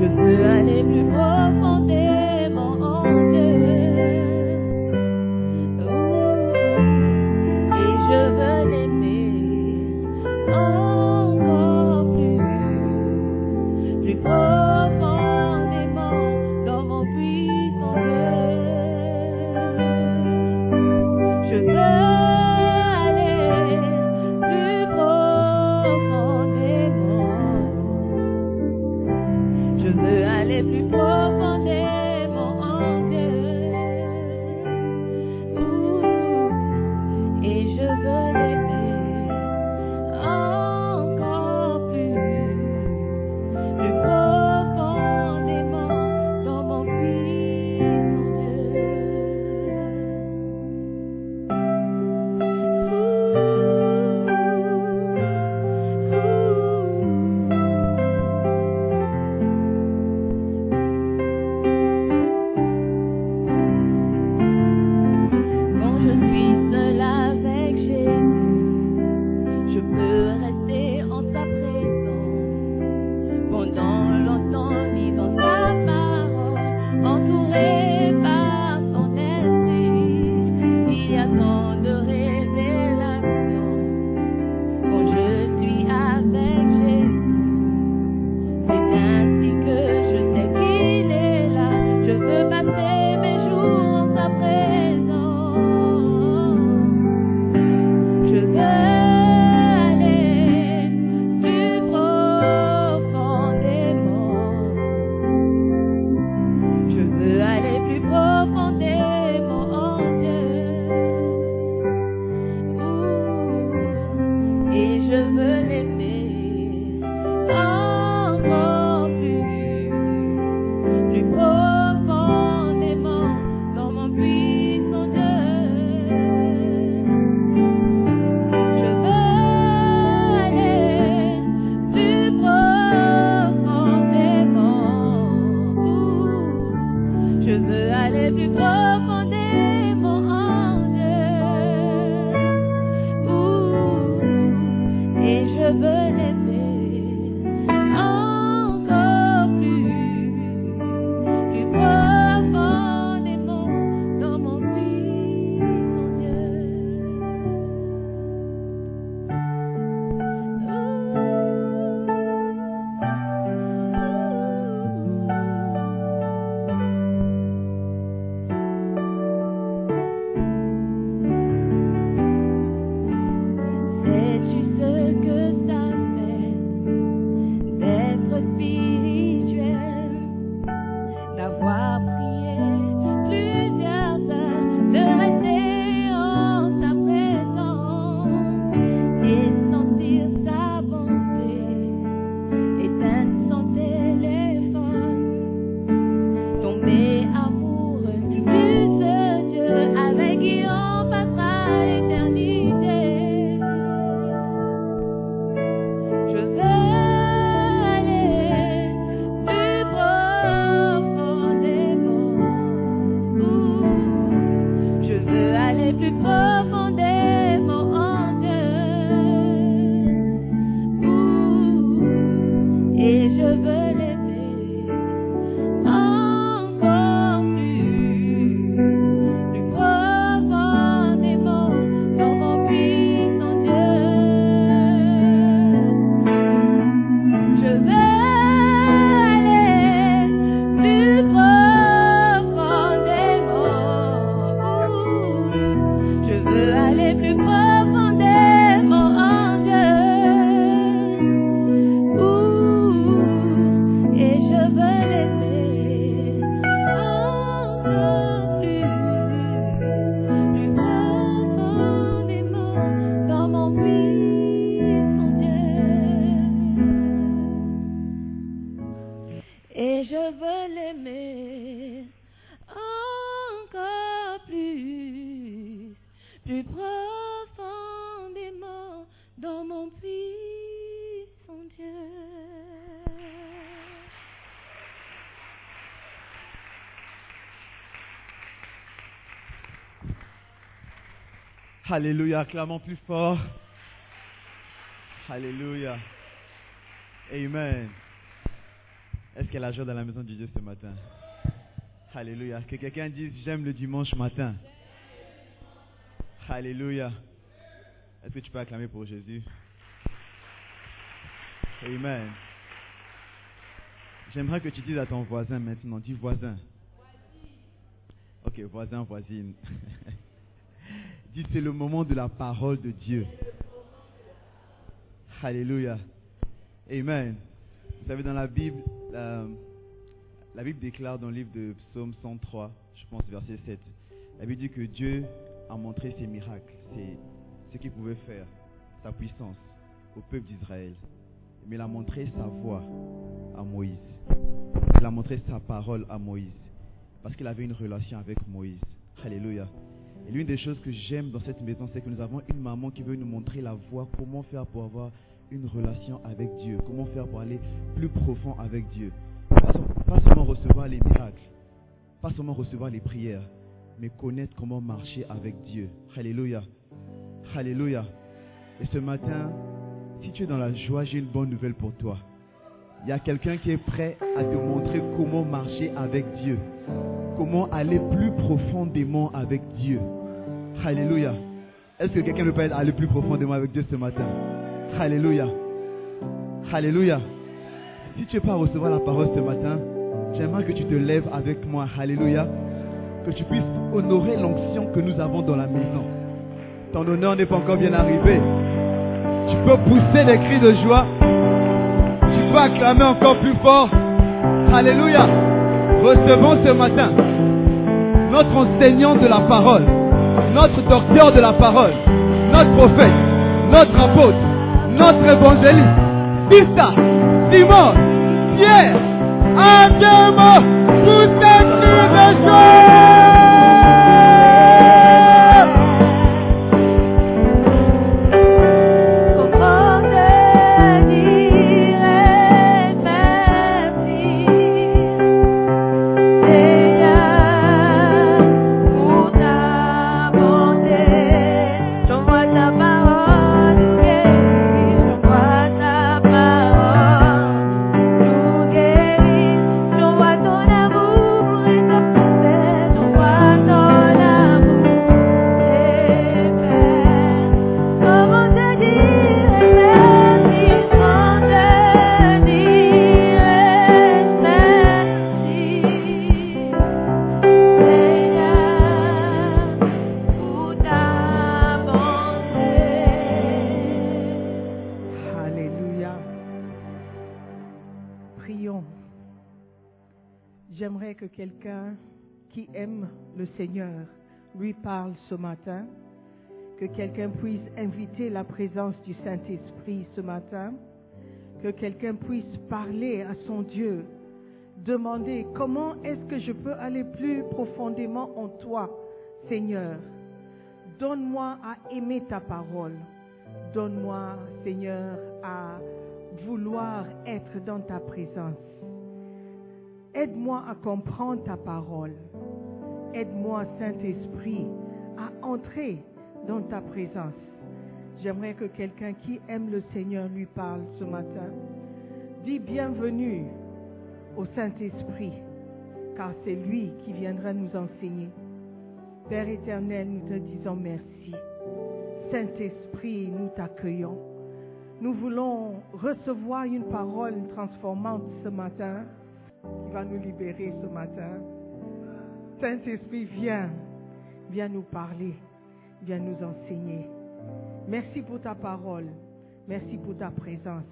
Je veux aller plus profond. Alléluia, acclamons plus fort. Alléluia. Amen. Est-ce qu'il y a joie dans la maison du Dieu ce matin? Alléluia. Que quelqu'un dise j'aime le dimanche matin? Alléluia. Est-ce que tu peux acclamer pour Jésus? Amen. J'aimerais que tu dises à ton voisin maintenant, dis voisin. Ok, voisin, voisine. dis c'est le moment de la parole de Dieu. Alléluia. Amen. Vous savez, dans la Bible, la, Bible déclare dans le livre de Psaume 103, je pense verset 7, la Bible dit que Dieu a montré ses miracles, c'est ce qu'il pouvait faire, sa puissance au peuple d'Israël. Mais il a montré sa voix à Moïse. Il a montré sa parole à Moïse. Parce qu'il avait une relation avec Moïse. Alléluia. Et l'une des choses que j'aime dans cette maison, c'est que nous avons une maman qui veut nous montrer la voie, comment faire pour avoir une relation avec Dieu, comment faire pour aller plus profond avec Dieu. Pas, seulement recevoir les miracles, pas seulement recevoir les prières, mais connaître comment marcher avec Dieu. Alléluia. Alléluia. Et ce matin, si tu es dans la joie, j'ai une bonne nouvelle pour toi. Il y a quelqu'un qui est prêt à te montrer comment marcher avec Dieu. Comment aller plus profondément avec Dieu. Alléluia. Est-ce que quelqu'un peut aller plus profondément avec Dieu ce matin? Alléluia. Alléluia. Si tu es pas recevoir la parole ce matin, j'aimerais que tu te lèves avec moi. Alléluia. Que tu puisses honorer l'onction que nous avons dans la maison. Ton honneur n'est pas encore bien arrivé. Tu peux pousser des cris de joie. Tu peux acclamer encore plus fort. Alléluia. Recevons ce matin notre enseignant de la parole, notre docteur de la parole, notre prophète, notre apôtre, notre évangéliste, Pista, Simon, Pierre, un cri de joie. Comment lui parle ce matin. Que quelqu'un puisse inviter la présence du Saint-Esprit ce matin. Que quelqu'un puisse parler à son Dieu. Demander comment est-ce que je peux aller plus profondément en toi, Seigneur. Donne-moi à aimer ta parole. Donne-moi, Seigneur, à vouloir être dans ta présence. Aide-moi à comprendre ta parole. Aide-moi, Saint-Esprit, à entrer dans ta présence. J'aimerais que quelqu'un qui aime le Seigneur lui parle ce matin. Dis bienvenue au Saint-Esprit, car c'est lui qui viendra nous enseigner. Père éternel, nous te disons merci. Saint-Esprit, nous t'accueillons. Nous voulons recevoir une parole transformante ce matin qui va nous libérer ce matin. Saint-Esprit, viens, viens nous parler, viens nous enseigner. Merci pour ta parole, merci pour ta présence.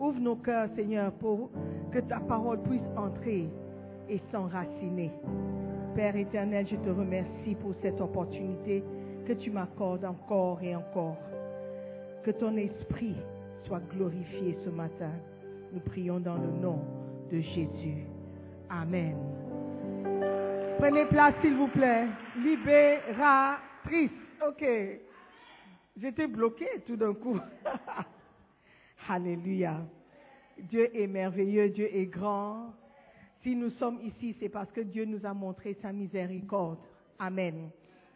Ouvre nos cœurs, Seigneur, pour que ta parole puisse entrer et s'enraciner. Père éternel, je te remercie pour cette opportunité que tu m'accordes encore et encore. Que ton esprit soit glorifié ce matin. Nous prions dans le nom de Jésus. Amen. Prenez place, s'il vous plaît. Libératrice. Ok. J'étais bloquée tout d'un coup. Alléluia. Dieu est merveilleux, Dieu est grand. Si nous sommes ici, c'est parce que Dieu nous a montré sa miséricorde. Amen.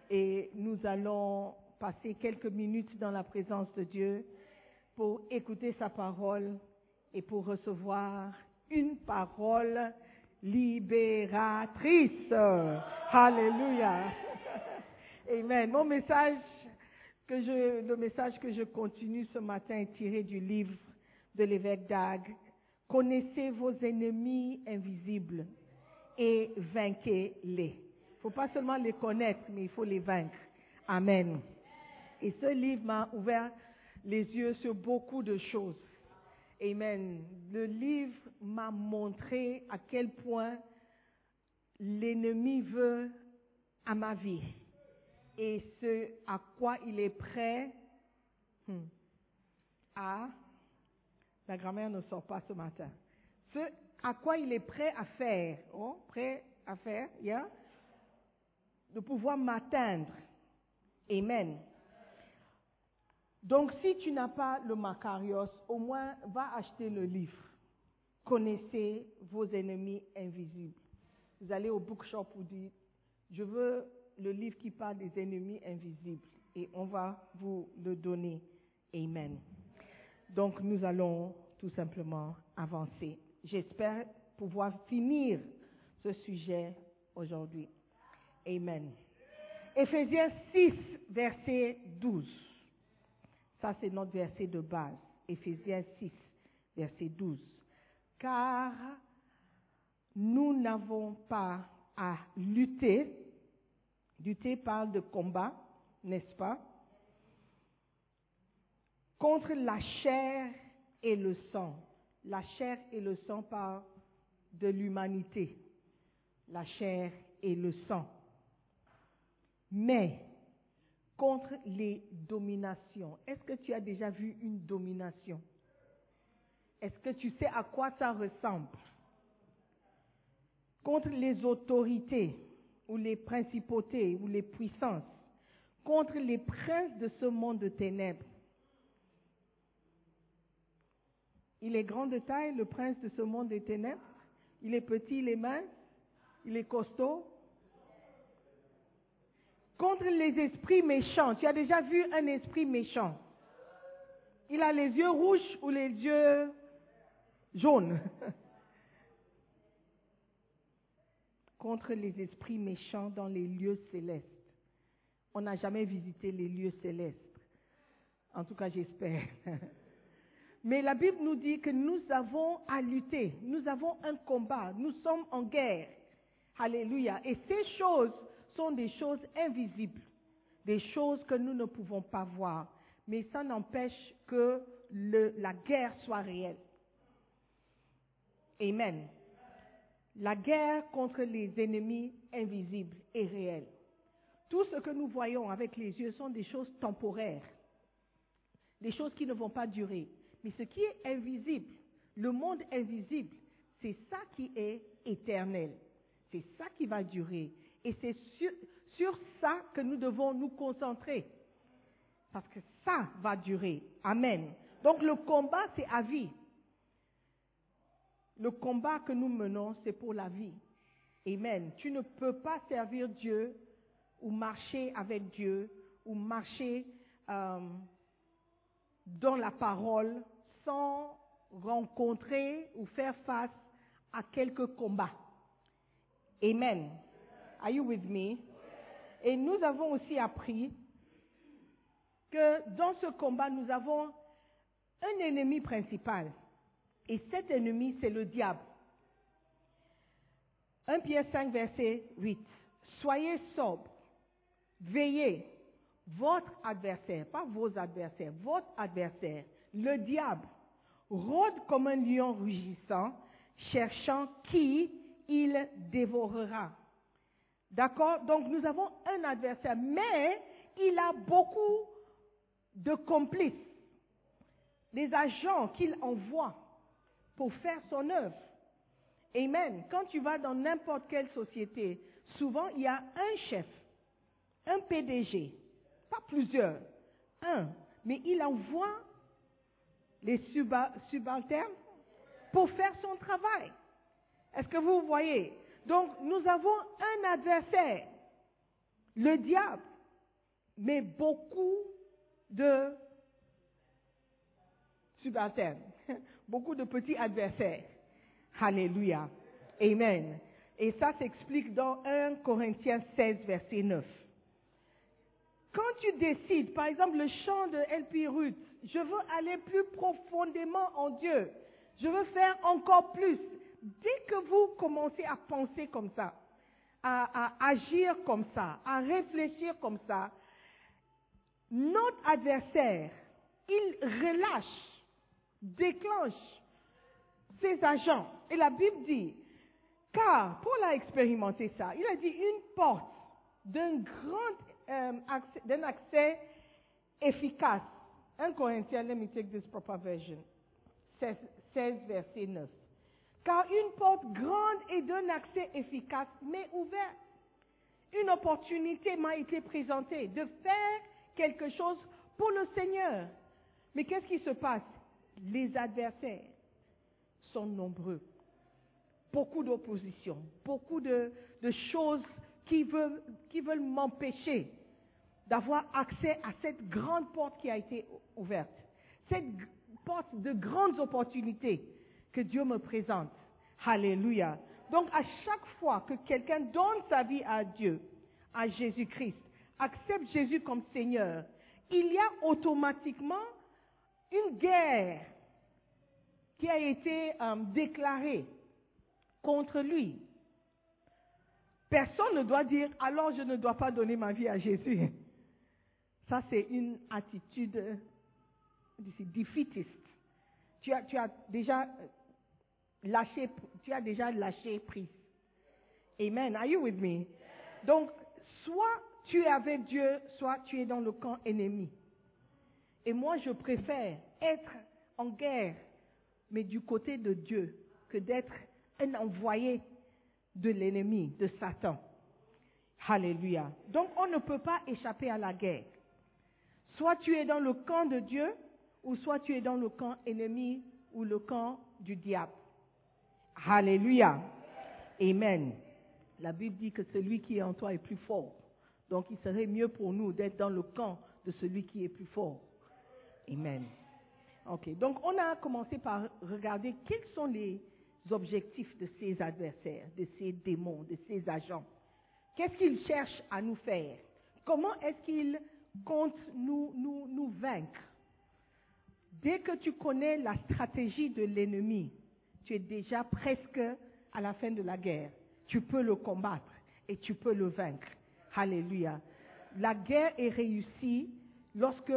Et nous allons passer quelques minutes dans la présence de Dieu pour écouter sa parole et pour recevoir une parole libératrice. Alléluia. Amen. Mon message que je, le message que je continue ce matin est tiré du livre de l'évêque Dag. Connaissez vos ennemis invisibles et vainquez-les. Il ne faut pas seulement les connaître, mais il faut les vaincre. Amen. Et ce livre m'a ouvert les yeux sur beaucoup de choses. Amen. Le livre m'a montré à quel point l'ennemi veut à ma vie et ce à quoi il est prêt hmm, à... La grammaire ne sort pas ce matin. Ce à quoi il est prêt à faire, oh, prêt à faire, yeah, de pouvoir m'atteindre. Amen. Donc, si tu n'as pas le Macarios, au moins va acheter le livre. Connaissez vos ennemis invisibles. Vous allez au bookshop, vous dites, je veux le livre qui parle des ennemis invisibles et on va vous le donner. Amen. Donc, nous allons tout simplement avancer. J'espère pouvoir finir ce sujet aujourd'hui. Amen. Éphésiens 6, verset 12. Ça, c'est notre verset de base. Éphésiens 6, verset 12. Car nous n'avons pas à lutter. Lutter parle de combat, n'est-ce pas? Contre la chair et le sang. La chair et le sang parlent de l'humanité. La chair et le sang. Mais contre les dominations. Est-ce que tu as déjà vu une domination? Est-ce que tu sais à quoi ça ressemble? Contre les autorités ou les principautés ou les puissances, contre les princes de ce monde de ténèbres. Il est grand de taille, le prince de ce monde des ténèbres. Il est petit, il est mince, il est costaud, contre les esprits méchants. Tu as déjà vu un esprit méchant Il a les yeux rouges ou les yeux jaunes Contre les esprits méchants dans les lieux célestes. On n'a jamais visité les lieux célestes. En tout cas, j'espère. Mais la Bible nous dit que nous avons à lutter, nous avons un combat, nous sommes en guerre. Alléluia. Et ces choses sont des choses invisibles, des choses que nous ne pouvons pas voir. Mais ça n'empêche que la guerre soit réelle. Amen. La guerre contre les ennemis invisibles est réelle. Tout ce que nous voyons avec les yeux sont des choses temporaires, des choses qui ne vont pas durer. Mais ce qui est invisible, le monde invisible, c'est ça qui est éternel. C'est ça qui va durer. Et c'est sur, ça que nous devons nous concentrer. Parce que ça va durer. Amen. Donc le combat, c'est à vie. Le combat que nous menons, c'est pour la vie. Amen. Tu ne peux pas servir Dieu ou marcher avec Dieu ou marcher euh, dans la parole sans rencontrer ou faire face à quelques combats. Amen. Are you with me? Et nous avons aussi appris que dans ce combat, nous avons un ennemi principal. Et cet ennemi, c'est le diable. 1 Pierre 5, verset 8. Soyez sobres, veillez. Votre adversaire, pas vos adversaires, votre adversaire, le diable, rôde comme un lion rugissant, cherchant qui il dévorera. D'accord? Donc nous avons un adversaire, mais il a beaucoup de complices, des agents qu'il envoie pour faire son œuvre. Amen. Quand tu vas dans n'importe quelle société, souvent il y a un chef, un PDG, pas plusieurs, un, mais il envoie les suba- subalternes pour faire son travail. Est-ce que vous voyez? Donc nous avons un adversaire, le diable, mais beaucoup de subalternes, beaucoup de petits adversaires. Alléluia. Amen. Et ça s'explique dans 1 Corinthiens 16, verset 9. Quand tu décides, par exemple, le chant de LP Ruth, je veux aller plus profondément en Dieu, je veux faire encore plus. Dès que vous commencez à penser comme ça, à, agir comme ça, à réfléchir comme ça, notre adversaire, il relâche, déclenche ses agents. Et la Bible dit, car Paul a expérimenté ça, il a dit une porte d'un grand euh, accès, d'un accès efficace. 1 Corinthiens, let me take this proper version. 16, 16 verset 9. Car une porte grande et d'un accès efficace m'est ouverte. Une opportunité m'a été présentée de faire quelque chose pour le Seigneur. Mais qu'est-ce qui se passe? Les adversaires sont nombreux. Beaucoup d'opposition, beaucoup de, choses qui veulent, m'empêcher d'avoir accès à cette grande porte qui a été ouverte. Cette porte de grandes opportunités que Dieu me présente. Alléluia. Donc à chaque fois que quelqu'un donne sa vie à Dieu, à Jésus-Christ, accepte Jésus comme Seigneur, il y a automatiquement une guerre qui a été euh, déclarée contre lui. Personne ne doit dire alors je ne dois pas donner ma vie à Jésus. Ça, c'est une attitude défaitiste. Tu as, tu as déjà lâché, tu as déjà lâché prise. Amen. Are you with me? Donc, soit tu es avec Dieu, soit tu es dans le camp ennemi. Et moi, je préfère être en guerre, mais du côté de Dieu, que d'être un envoyé de l'ennemi, de Satan. Alléluia. Donc, on ne peut pas échapper à la guerre. Soit tu es dans le camp de Dieu, ou soit tu es dans le camp ennemi ou le camp du diable. Alléluia. Amen. La Bible dit que celui qui est en toi est plus fort. Donc il serait mieux pour nous d'être dans le camp de celui qui est plus fort. Amen. Ok, donc on a commencé par regarder quels sont les objectifs de ces adversaires, de ces démons, de ces agents. Qu'est-ce qu'ils cherchent à nous faire? Comment est-ce qu'ils comptent nous, nous, nous vaincre? Dès que tu connais la stratégie de l'ennemi, tu es déjà presque à la fin de la guerre. Tu peux le combattre et tu peux le vaincre. Alléluia. La guerre est réussie lorsque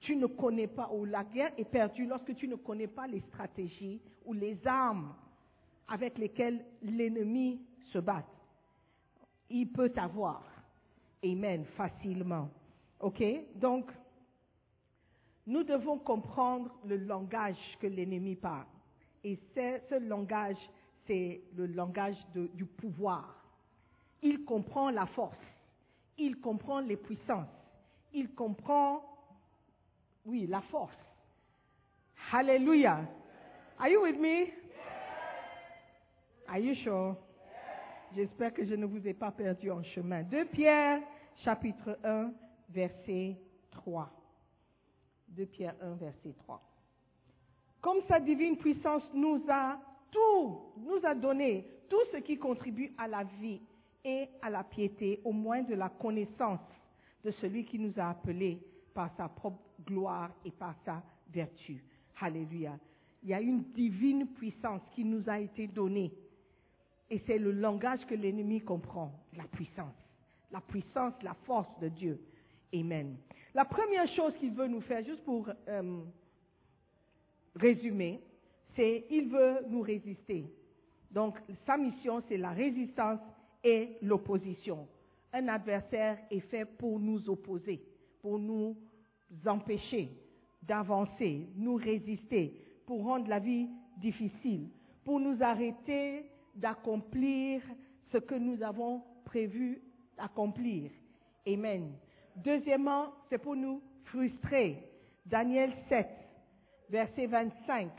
tu ne connais pas, ou la guerre est perdue lorsque tu ne connais pas les stratégies ou les armes avec lesquelles l'ennemi se bat. Il peut t'avoir. Amen, facilement. OK? Donc, nous devons comprendre le langage que l'ennemi parle. Et ce langage, c'est le langage du pouvoir. Il comprend la force. Il comprend les puissances. Il comprend, oui, la force. Hallelujah. Are you with me? Are you sure? J'espère que je ne vous ai pas perdu en chemin. 2 Pierre, chapitre 1, verset 3. 2 Pierre 1, verset 3. Comme sa divine puissance nous a tout, nous a donné tout ce qui contribue à la vie et à la piété, au moins de la connaissance de celui qui nous a appelés par sa propre gloire et par sa vertu. Alléluia. Il y a une divine puissance qui nous a été donnée. Et c'est le langage que l'ennemi comprend, la puissance. La puissance, la force de Dieu. Amen. La première chose qu'il veut nous faire, juste pour euh, résumer, c'est il veut nous résister. Donc sa mission, c'est la résistance et l'opposition. Un adversaire est fait pour nous opposer, pour nous empêcher d'avancer, nous résister, pour rendre la vie difficile, pour nous arrêter d'accomplir ce que nous avons prévu d'accomplir. Amen. Deuxièmement, c'est pour nous frustrer. Daniel 7, verset 25.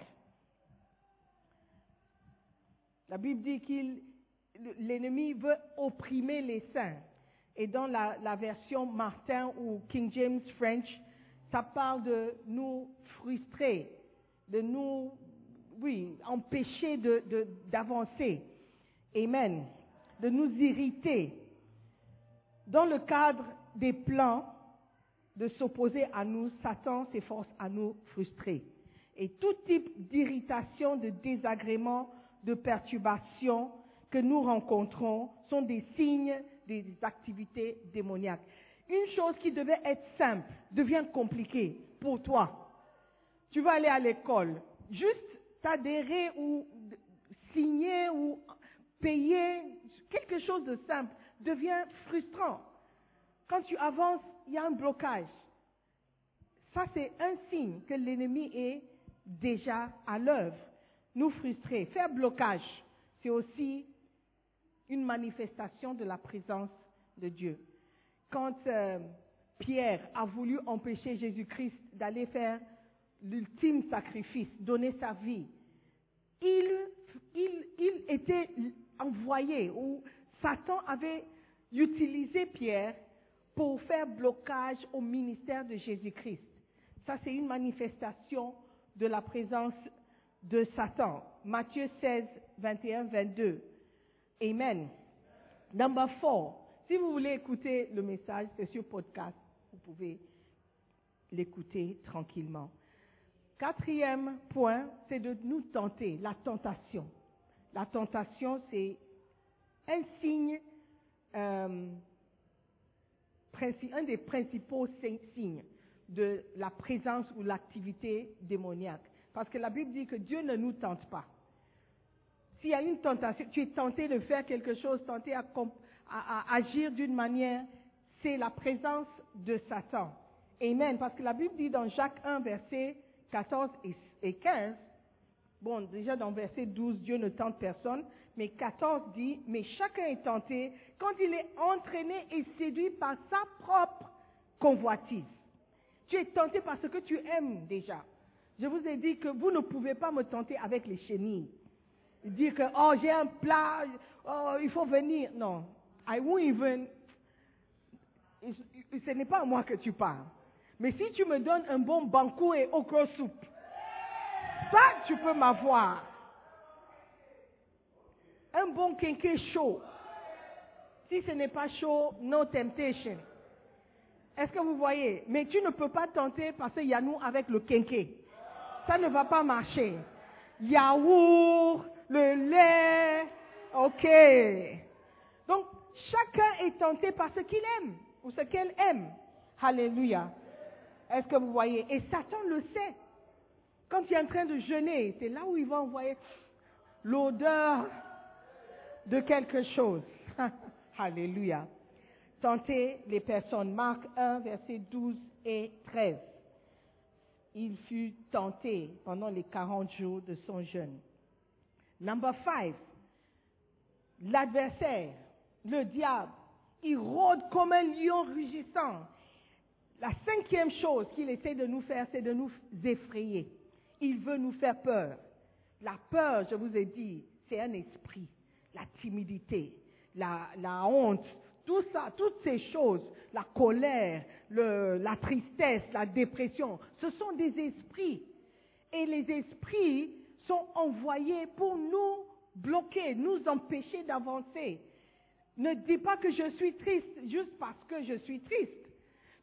La Bible dit qu'il l'ennemi veut opprimer les saints. Et dans la, version Martin ou King James French, ça parle de nous frustrer, de nous, oui, empêcher de- d'avancer. Amen. De nous irriter. Dans le cadre des plans de s'opposer à nous, Satan s'efforce à nous frustrer. Et tout type d'irritation, de désagrément, de perturbation que nous rencontrons sont des signes des activités démoniaques. Une chose qui devait être simple devient compliquée pour toi. Tu vas aller à l'école, juste t'adhérer ou signer ou payer quelque chose de simple devient frustrant. Quand tu avances, il y a un blocage. Ça, c'est un signe que l'ennemi est déjà à l'œuvre. Nous frustrer, faire blocage, c'est aussi une manifestation de la présence de Dieu. Quand euh, Pierre a voulu empêcher Jésus-Christ d'aller faire l'ultime sacrifice, donner sa vie, il, il, il était envoyé, ou Satan avait utilisé Pierre pour faire blocage au ministère de Jésus-Christ. Ça, c'est une manifestation de la présence de Satan. Matthieu 16, 21, 22. Amen. Number four. Si vous voulez écouter le message, c'est sur podcast. Vous pouvez l'écouter tranquillement. Quatrième point, c'est de nous tenter, la tentation. La tentation, c'est un signe, euh, un des principaux si- signes de la présence ou l'activité démoniaque. Parce que la Bible dit que Dieu ne nous tente pas. S'il y a une tentation, tu es tenté de faire quelque chose, tenté à, agir d'une manière, c'est la présence de Satan. Amen. Parce que la Bible dit dans Jacques 1, verset 14 et- et 15, bon, déjà dans verset 12, Dieu ne tente personne, mais 14 dit, mais chacun est tenté quand il est entraîné et séduit par sa propre convoitise. Tu es tenté par ce que tu aimes déjà. Je vous ai dit que vous ne pouvez pas me tenter avec les chenilles. Dire que, oh, j'ai un plat, oh, il faut venir. Non. I won't even. Ce n'est pas à moi que tu parles. Mais si tu me donnes un bon banco et okra soupe, ça, tu peux m'avoir. Un bon quinquet chaud. Si ce n'est pas chaud, no temptation. Est-ce que vous voyez? Mais tu ne peux pas tenter parce qu'il y a nous avec le quinquet. Ça ne va pas marcher. Yaourt, le lait, ok. Donc, chacun est tenté par ce qu'il aime ou ce qu'elle aime. Alléluia. Est-ce que vous voyez? Et Satan le sait. Quand tu es en train de jeûner, c'est là où il va envoyer l'odeur de quelque chose. Alléluia. Tenter les personnes. Marc 1, versets 12 et 13. Il fut tenté pendant les 40 jours de son jeûne. Number 5. L'adversaire, le diable, il rôde comme un lion rugissant. La cinquième chose qu'il essaie de nous faire, c'est de nous effrayer. Il veut nous faire peur. La peur, je vous ai dit, c'est un esprit. La timidité, la, la honte, tout ça, toutes ces choses, la colère, le- la tristesse, la dépression, ce sont des esprits. Et les esprits sont envoyés pour nous bloquer, nous empêcher d'avancer. Ne dis pas que je suis triste juste parce que je suis triste.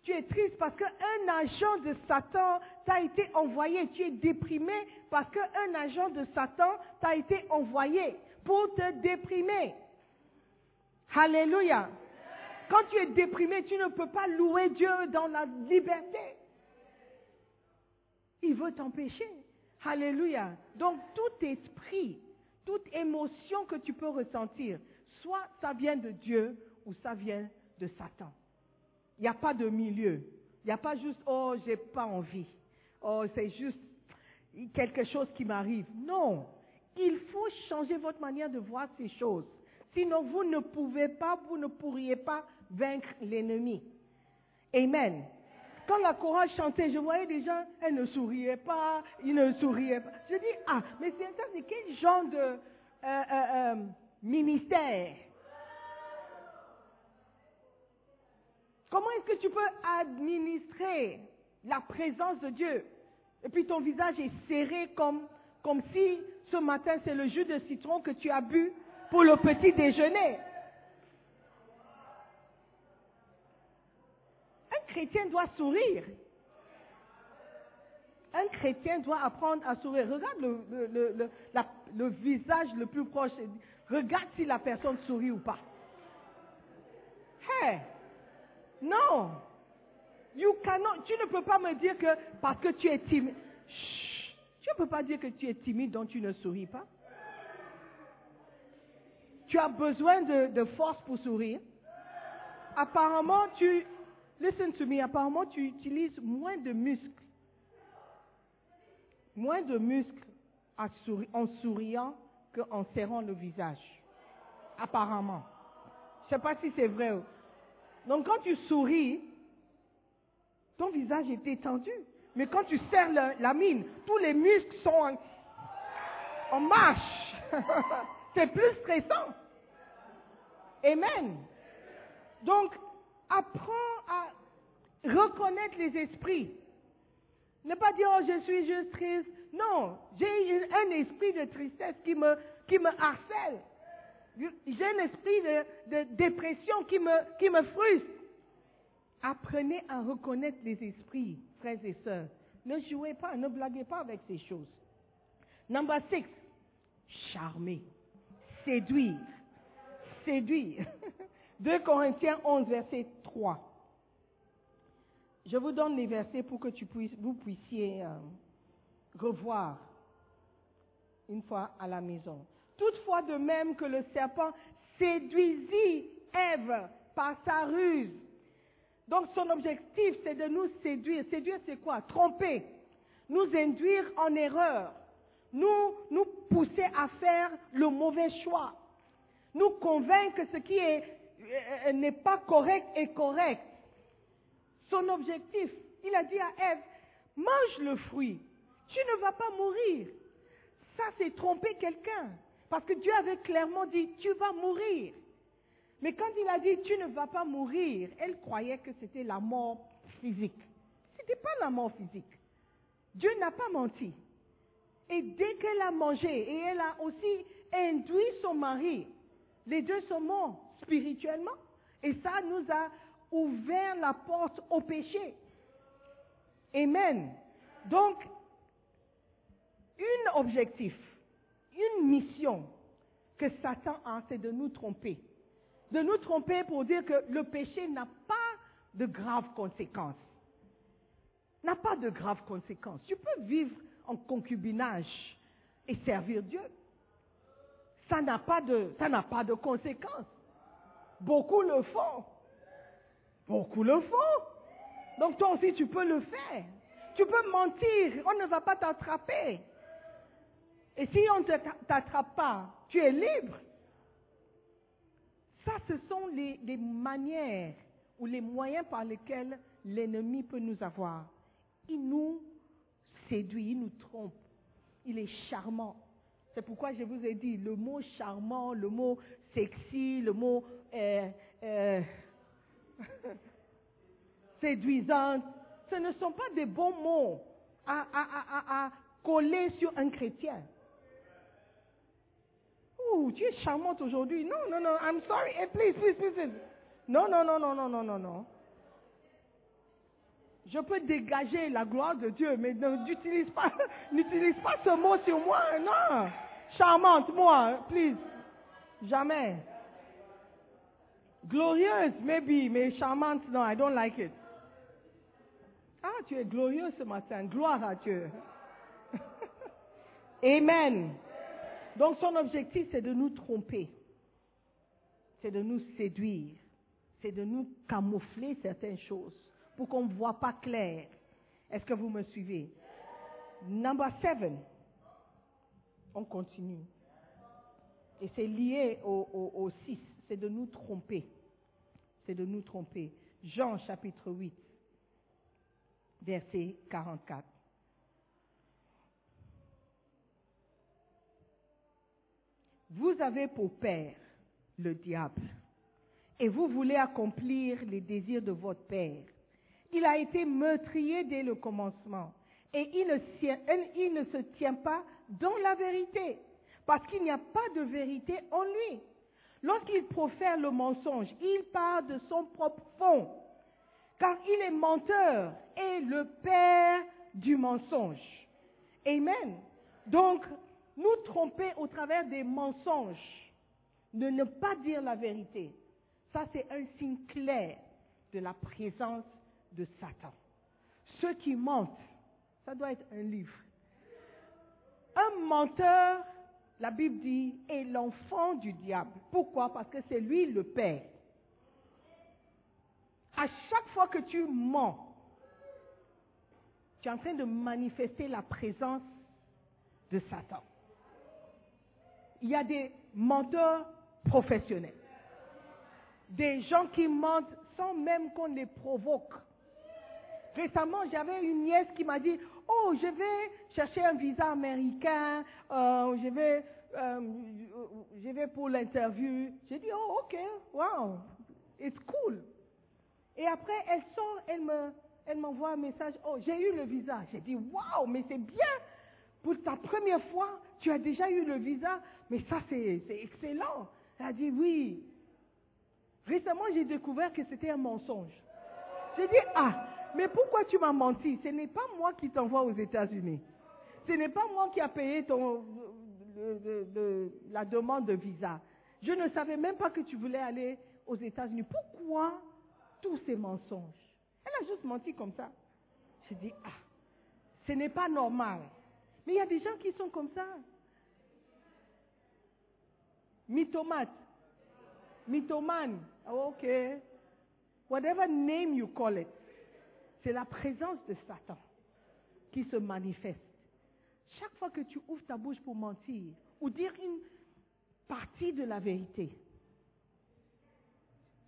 Tu es triste parce qu'un agent de Satan t'a été envoyé. Tu es déprimé parce qu'un agent de Satan t'a été envoyé pour te déprimer. Alléluia. Quand tu es déprimé, tu ne peux pas louer Dieu dans la liberté. Il veut t'empêcher. Alléluia. Donc tout esprit, toute émotion que tu peux ressentir, soit ça vient de Dieu ou ça vient de Satan. Il n'y a pas de milieu. Il n'y a pas juste, oh, j'ai pas envie. Oh, c'est juste quelque chose qui m'arrive. Non. Il faut changer votre manière de voir ces choses. Sinon, vous ne pouvez pas, vous ne pourriez pas vaincre l'ennemi. Amen. Quand la chorale chantait, je voyais des gens, elles ne souriaient pas, ils ne souriaient pas. Je dis, ah, mais c'est ça, c'est quel genre de euh, euh, euh, ministère? Comment est-ce que tu peux administrer la présence de Dieu? Et puis ton visage est serré comme, comme si ce matin c'est le jus de citron que tu as bu pour le petit déjeuner Un chrétien doit sourire. Un chrétien doit apprendre à sourire. Regarde le, visage le plus proche. Regarde si la personne sourit ou pas. Hey, non. You cannot, tu ne peux pas me dire que parce que tu es timide. Tu ne peux pas dire que tu es timide donc tu ne souris pas. Tu as besoin de, force pour sourire. Apparemment, tu, listen to me, apparemment tu utilises moins de muscles. Moins de muscles en souriant qu'en serrant le visage. Apparemment. Je ne sais pas si c'est vrai. Donc quand tu souris, ton visage est détendu. Mais quand tu serres la, mine, tous les muscles sont en marche. C'est plus stressant. Amen. Donc, apprends à reconnaître les esprits. Ne pas dire, oh, je suis juste triste. Non, j'ai un esprit de tristesse qui me, qui me harcèle. J'ai un esprit de, de dépression qui me, qui me frustre. Apprenez à reconnaître les esprits, frères et sœurs. Ne jouez pas, ne blaguez pas avec ces choses. Number six, charmer, séduire, séduire. 2 Corinthiens 11, verset 3. Je vous donne les versets pour que tu puisses, vous puissiez euh, revoir une fois à la maison. Toutefois, de même que le serpent séduisit Ève par sa ruse. Donc son objectif, c'est de nous séduire. Séduire, c'est quoi? Tromper, nous induire en erreur, nous, nous pousser à faire le mauvais choix, nous convaincre que ce qui est, euh, n'est pas correct est correct. Son objectif, il a dit à Ève, mange le fruit, tu ne vas pas mourir. Ça, c'est tromper quelqu'un. Parce que Dieu avait clairement dit, tu vas mourir. Mais quand il a dit, tu ne vas pas mourir, elle croyait que c'était la mort physique. Ce n'était pas la mort physique. Dieu n'a pas menti. Et dès qu'elle a mangé, et elle a aussi induit son mari, les deux sont morts spirituellement. Et ça nous a ouvert la porte au péché. Amen. Donc, un objectif, une mission que Satan a, c'est de nous tromper. De nous tromper pour dire que le péché n'a pas de graves conséquences. N'a pas de graves conséquences. Tu peux vivre en concubinage et servir Dieu. Ça n'a pas de, ça n'a pas de conséquences. Beaucoup le font. Beaucoup le font. Donc toi aussi, tu peux le faire. Tu peux mentir, on ne va pas t'attraper. Et si on ne t'attrape pas, tu es libre. Ça, ce sont les, les manières ou les moyens par lesquels l'ennemi peut nous avoir. Il nous séduit, il nous trompe. Il est charmant. C'est pourquoi je vous ai dit, le mot charmant, le mot sexy, le mot euh, euh, séduisante, ce ne sont pas des bons mots à, à- à- à- coller sur un chrétien. Ouh, tu es charmante aujourd'hui. Non, non, non, I'm sorry. Eh, please, please, please, please. Non, non, non, non, non, non, non, non. Je peux dégager la gloire de Dieu, mais n'utilise pas, ce mot sur moi. Non. Charmante, moi, please. Jamais. Glorieuse, maybe, mais charmante, non, I don't like it. Ah, tu es glorieuse ce matin. Gloire à Dieu. Amen. Donc son objectif, c'est de nous tromper. C'est de nous séduire. C'est de nous camoufler certaines choses pour qu'on ne voit pas clair. Est-ce que vous me suivez? Number seven. On continue. Et c'est lié au, au, au 6, c'est de nous tromper. C'est de nous tromper. Jean chapitre 8, verset 44. Vous avez pour père le diable et vous voulez accomplir les désirs de votre père. Il a été meurtrier dès le commencement et il ne, se tient pas dans la vérité parce qu'il n'y a pas de vérité en lui. Lorsqu'il profère le mensonge, il part de son propre fond car il est menteur et le père du mensonge. Amen. Donc, nous tromper au travers des mensonges, de ne pas dire la vérité, ça c'est un signe clair de la présence de Satan. Ceux qui mentent, ça doit être un livre. Un menteur, la Bible dit, est l'enfant du diable. Pourquoi? Parce que c'est lui le père. À chaque fois que tu mens, tu es en train de manifester la présence de Satan. Il y a des menteurs professionnels. Des gens qui mentent sans même qu'on les provoque. Récemment, j'avais une nièce qui m'a dit, oh, je vais chercher un visa américain, euh, je, vais, euh, je vais pour l'interview. J'ai dit, oh, ok, wow, it's cool. Et après, elle sort, elle me, elle m'envoie un message, oh, j'ai eu le visa. J'ai dit, waouh, mais c'est bien. Pour ta première fois, tu as déjà eu le visa, mais ça, c'est excellent. Elle a dit, oui. Récemment, j'ai découvert que c'était un mensonge. J'ai dit, ah, mais pourquoi tu m'as menti? Ce n'est pas moi qui t'envoie aux États-Unis. Ce n'est pas moi qui a payé le- la demande de visa. Je ne savais même pas que tu voulais aller aux États-Unis. Pourquoi tous ces mensonges? Elle a juste menti comme ça. J'ai dit, ah, ce n'est pas normal. Mais il y a des gens qui sont comme ça. Mythomate. Mythomane. Ok. Whatever name you call it. C'est la présence de Satan qui se manifeste. Chaque fois que tu ouvres ta bouche pour mentir ou dire une partie de la vérité,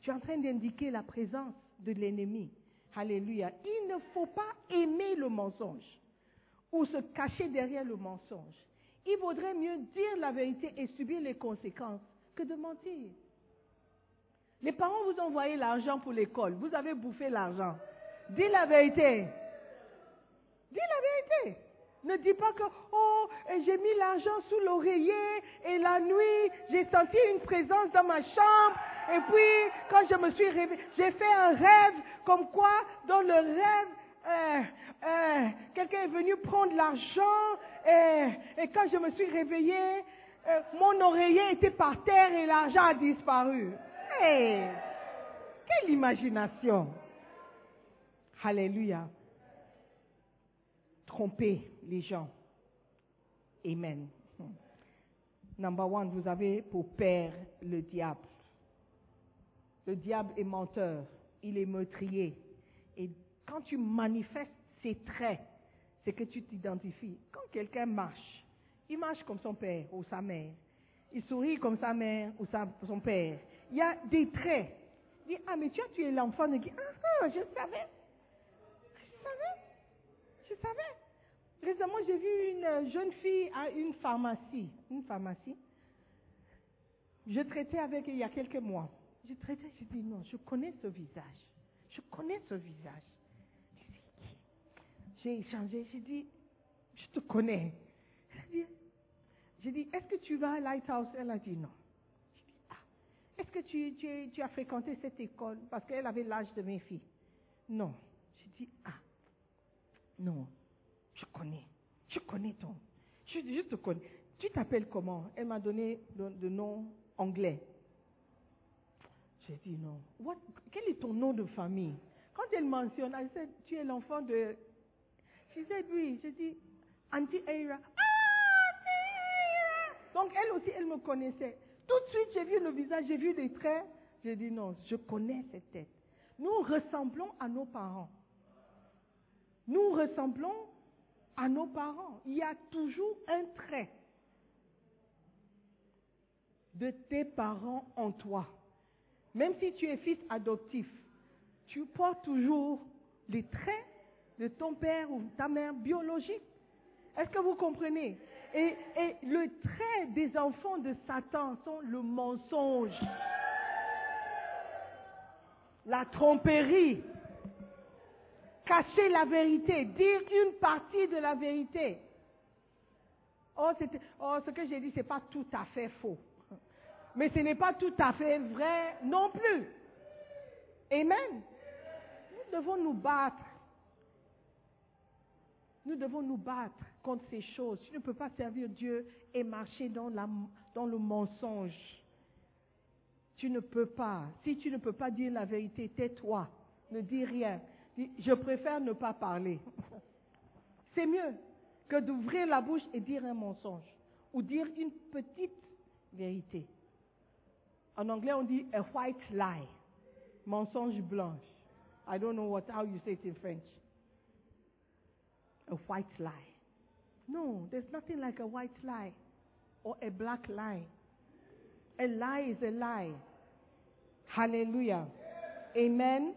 tu es en train d'indiquer la présence de l'ennemi. Alléluia. Il ne faut pas aimer le mensonge ou se cacher derrière le mensonge. Il vaudrait mieux dire la vérité et subir les conséquences que de mentir. Les parents vous ont envoyé l'argent pour l'école. Vous avez bouffé l'argent. Dis la vérité. Dis la vérité. Ne dis pas que, oh, j'ai mis l'argent sous l'oreiller et la nuit, j'ai senti une présence dans ma chambre. Et puis, quand je me suis réveillée, j'ai fait un rêve comme quoi, dans le rêve, euh, euh, quelqu'un est venu prendre l'argent et, et quand je me suis réveillée, euh, mon oreiller était par terre et l'argent a disparu. Hey, quelle imagination! Alléluia. Tromper les gens. Amen. Number one, vous avez pour père le diable. Le diable est menteur, il est meurtrier. Et quand tu manifestes ses traits, c'est que tu t'identifies. Quand quelqu'un marche, il marche comme son père ou sa mère. Il sourit comme sa mère ou son père. Il y a des traits. Il dit, ah mais tu as tué l'enfant de qui? Ah, ah, je savais. Je savais. Récemment, j'ai vu une jeune fille à une pharmacie. Une pharmacie. Je traitais avec elle il y a quelques mois. Je traitais, je dis non, je connais ce visage. Je connais ce visage. J'ai échangé, j'ai dit, je te connais. J'ai dit, est-ce que tu vas à Lighthouse? Elle a dit non. J'ai dit, ah, est-ce que tu, tu- tu as fréquenté cette école? Parce qu'elle avait l'âge de mes filles. Non. J'ai dit, ah, non, je connais. Je connais ton. Je, je te connais. Tu t'appelles comment? Elle m'a donné le, nom anglais. J'ai dit non. Quel est ton nom de famille? Quand elle mentionne, elle dit, tu es l'enfant de. Je disais oui. J'ai dit, Auntie Eira Donc elle aussi, elle me connaissait. Tout de suite, j'ai vu le visage, j'ai vu des traits. J'ai dit non, je connais cette tête. Nous ressemblons à nos parents. Nous ressemblons à nos parents. Il y a toujours un trait de tes parents en toi. Même si tu es fils adoptif, tu portes toujours les traits de ton père ou ta mère biologique. Est-ce que vous comprenez? Et, et le trait des enfants de Satan sont le mensonge, la tromperie, cacher la vérité, dire une partie de la vérité. Oh, oh, ce que j'ai dit, ce n'est pas tout à fait faux. Mais ce n'est pas tout à fait vrai non plus. Amen. Nous devons nous battre. Nous devons nous battre contre ces choses. Tu ne peux pas servir Dieu et marcher dans le mensonge. Tu ne peux pas. Si tu ne peux pas dire la vérité, tais-toi. Ne dis rien. Je préfère ne pas parler. C'est mieux que d'ouvrir la bouche et dire un mensonge ou dire une petite vérité. En anglais, on dit a white lie, mensonge blanche. I don't know what how you say it in French. A white lie. No, there's nothing like a white lie or a black lie. A lie is a lie. Hallelujah. Amen.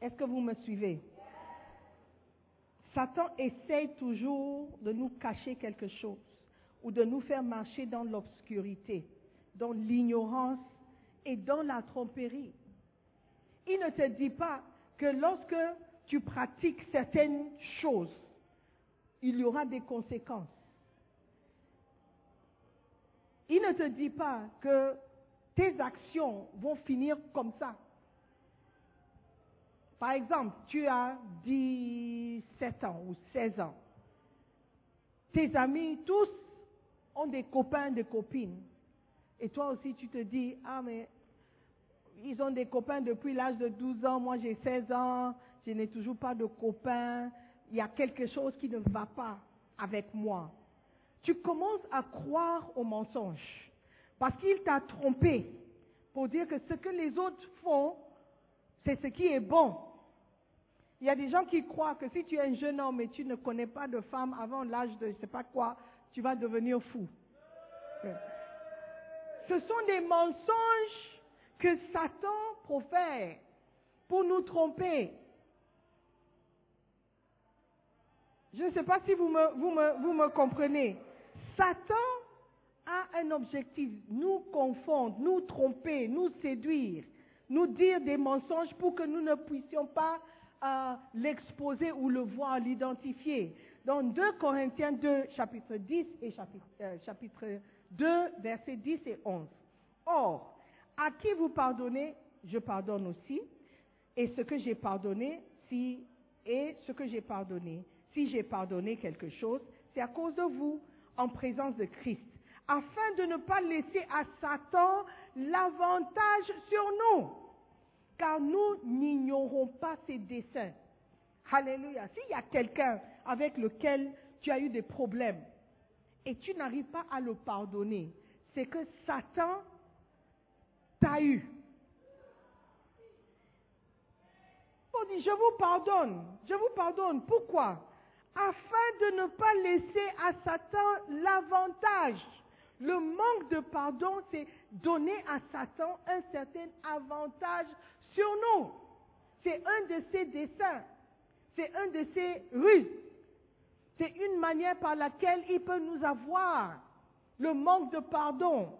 Est-ce que vous me suivez? Satan essaye toujours de nous cacher quelque chose ou de nous faire marcher dans l'obscurité, dans l'ignorance et dans la tromperie. Il ne te dit pas que lorsque tu pratiques certaines choses, il y aura des conséquences. Il ne te dit pas que tes actions vont finir comme ça. Par exemple, tu as 17 ans ou 16 ans. Tes amis, tous, ont des copains, des copines. Et toi aussi, tu te dis, ah mais ils ont des copains depuis l'âge de 12 ans, moi j'ai 16 ans, je n'ai toujours pas de copains, il y a quelque chose qui ne va pas avec moi. Tu commences à croire au mensonge parce qu'il t'a trompé pour dire que ce que les autres font, c'est ce qui est bon. Il y a des gens qui croient que si tu es un jeune homme et tu ne connais pas de femme avant l'âge de je ne sais pas quoi, tu vas devenir fou. Ce sont des mensonges que Satan profère pour nous tromper. Je ne sais pas si vous me, vous me, vous me comprenez. Satan a un objectif, nous confondre, nous tromper, nous séduire, nous dire des mensonges pour que nous ne puissions pas euh, l'exposer ou le voir, l'identifier. Dans 2 Corinthiens 2, chapitre 10 et chapitre, euh, chapitre 2, versets 10 et 11. Or, à qui vous pardonnez, je pardonne aussi. Et ce que j'ai pardonné, si, et ce que j'ai pardonné, si j'ai pardonné quelque chose, c'est à cause de vous, en présence de Christ, afin de ne pas laisser à Satan l'avantage sur nous, car nous n'ignorons pas ses desseins. Alléluia. S'il y a quelqu'un avec lequel tu as eu des problèmes et tu n'arrives pas à le pardonner, c'est que Satan t'a eu. On dit, je vous pardonne, je vous pardonne. Pourquoi? Afin de ne pas laisser à Satan l'avantage. Le manque de pardon, c'est donner à Satan un certain avantage sur nous. C'est un de ses desseins. C'est un de ses ruses. C'est une manière par laquelle il peut nous avoir. Le manque de pardon.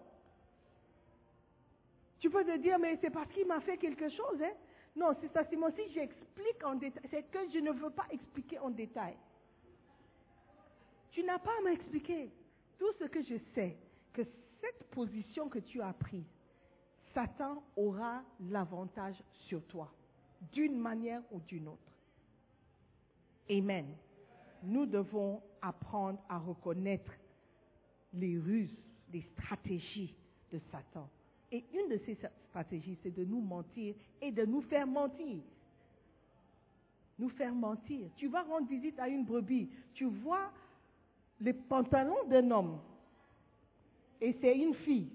Tu peux te dire, mais c'est parce qu'il m'a fait quelque chose. Hein? Non, c'est ça, Simon. Si j'explique en détail, c'est que je ne veux pas expliquer en détail. Tu n'as pas à m'expliquer. Tout ce que je sais, que cette position que tu as prise, Satan aura l'avantage sur toi, d'une manière ou d'une autre. Amen. Nous devons apprendre à reconnaître les ruses, les stratégies de Satan. Et une de ces stratégies, c'est de nous mentir et de nous faire mentir. Nous faire mentir. Tu vas rendre visite à une brebis, tu vois les pantalons d'un homme et c'est une fille.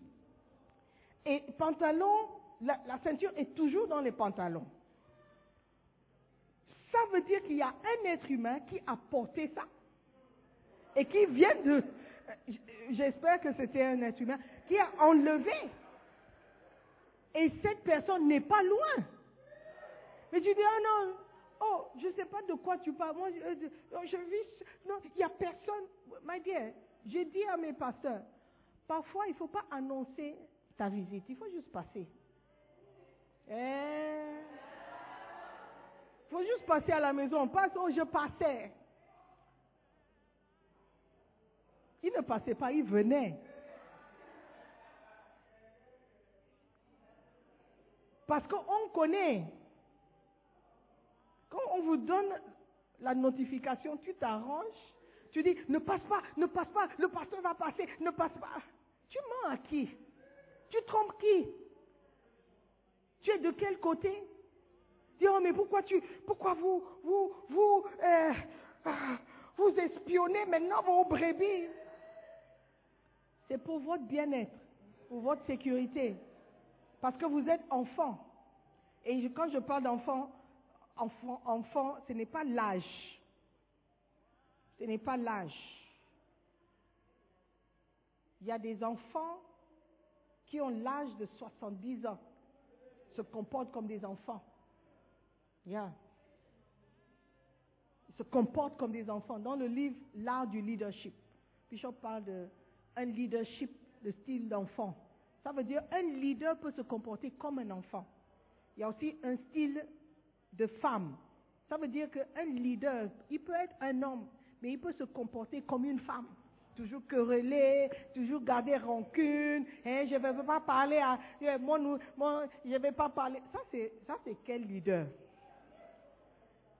Et pantalon, la, ceinture est toujours dans les pantalons. Ça veut dire qu'il y a un être humain qui a porté ça et qui vient de... J'espère que c'était un être humain qui a enlevé. Et cette personne n'est pas loin. Mais tu dis, oh non, oh, je ne sais pas de quoi tu parles. Moi, je, euh, je vis. Non, il n'y a personne. My dear, j'ai dit à mes pasteurs, parfois, il ne faut pas annoncer ta visite. Il faut juste passer. Il faut juste passer à la maison. On passe, oh, je passais. Il ne passait pas, il venait. Parce qu'on connaît. Quand on vous donne la notification, tu t'arranges. Tu dis, ne passe pas, ne passe pas, le pasteur va passer, ne passe pas. Tu mens à qui? Tu trompes qui Tu es de quel côté Dis, oh, mais pourquoi tu, pourquoi vous, vous, vous, euh, ah, vous espionnez maintenant vos brebis C'est pour votre bien-être, pour votre sécurité. Parce que vous êtes enfant. Et quand je parle d'enfant, enfant, enfant, ce n'est pas l'âge. Ce n'est pas l'âge. Il y a des enfants qui ont l'âge de 70 ans, se comportent comme des enfants. Yeah. Ils se comportent comme des enfants. Dans le livre L'art du leadership, Bishop parle de un leadership de style d'enfant. Ça veut dire un leader peut se comporter comme un enfant. Il y a aussi un style de femme. Ça veut dire qu'un leader, il peut être un homme, mais il peut se comporter comme une femme. Toujours quereller, toujours garder rancune. Hein, je ne vais pas parler à. euh, Moi, nous- moi, je vais pas parler. Ça, c'est, ça, c'est quel leader?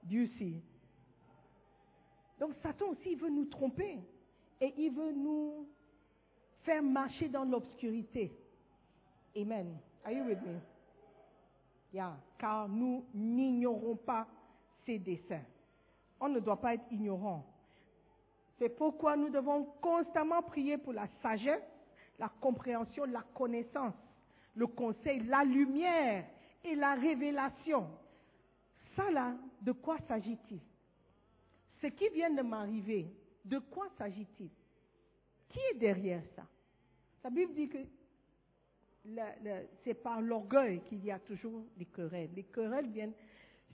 Dieu sait. Donc, Satan aussi, il veut nous tromper. Et il veut nous faire marcher dans l'obscurité. Amen. Are you with me? Yeah. Car nous n'ignorons pas ses desseins. On ne doit pas être ignorant. C'est pourquoi nous devons constamment prier pour la sagesse, la compréhension, la connaissance, le conseil, la lumière et la révélation. Ça là, de quoi s'agit-il? Ce qui vient de m'arriver, de quoi s'agit-il? Qui est derrière ça? La Bible dit que c'est par l'orgueil qu'il y a toujours des querelles. Les querelles viennent.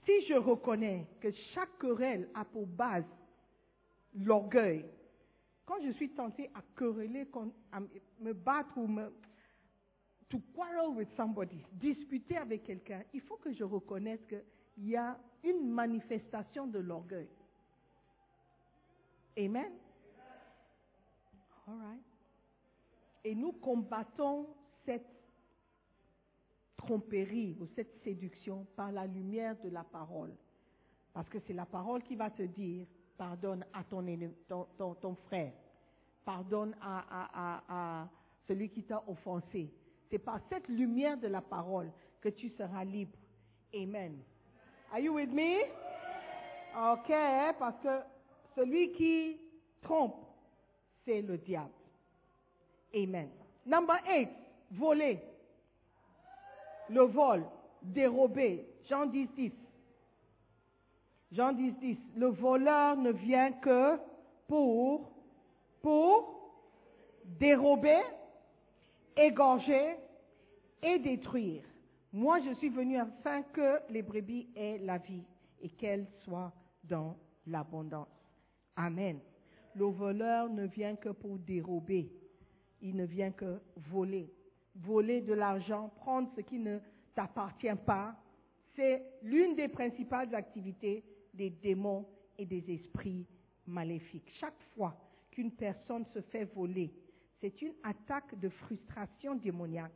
Si je reconnais que chaque querelle a pour base l'orgueil, quand je suis tenté à quereller, à me- battre ou me, to quarrel with somebody, disputer avec quelqu'un, il faut que je reconnaisse qu'il y a une manifestation de l'orgueil. Amen? All right. Et nous combattons cette tromperie ou cette séduction par la lumière de la parole. Parce que c'est la parole qui va te dire, pardonne à ton, ennemi- ton, frère, pardonne à, celui qui t'a offensé. C'est par cette lumière de la parole que tu seras libre. Amen. Are you with me? Ok, parce que celui qui trompe, c'est le diable. Amen. Number eight, voler. Le vol, dérober. Jean 10, 10. Jean 10, 10. Le voleur ne vient que pour, dérober, égorger et détruire. Moi, je suis venu afin que les brebis aient la vie et qu'elles soient dans l'abondance. Amen. Le voleur ne vient que pour dérober. Il ne vient que voler. Voler de l'argent, prendre ce qui ne t'appartient pas, c'est l'une des principales activités des démons et des esprits maléfiques. Chaque fois qu'une personne se fait voler, c'est une attaque de frustration démoniaque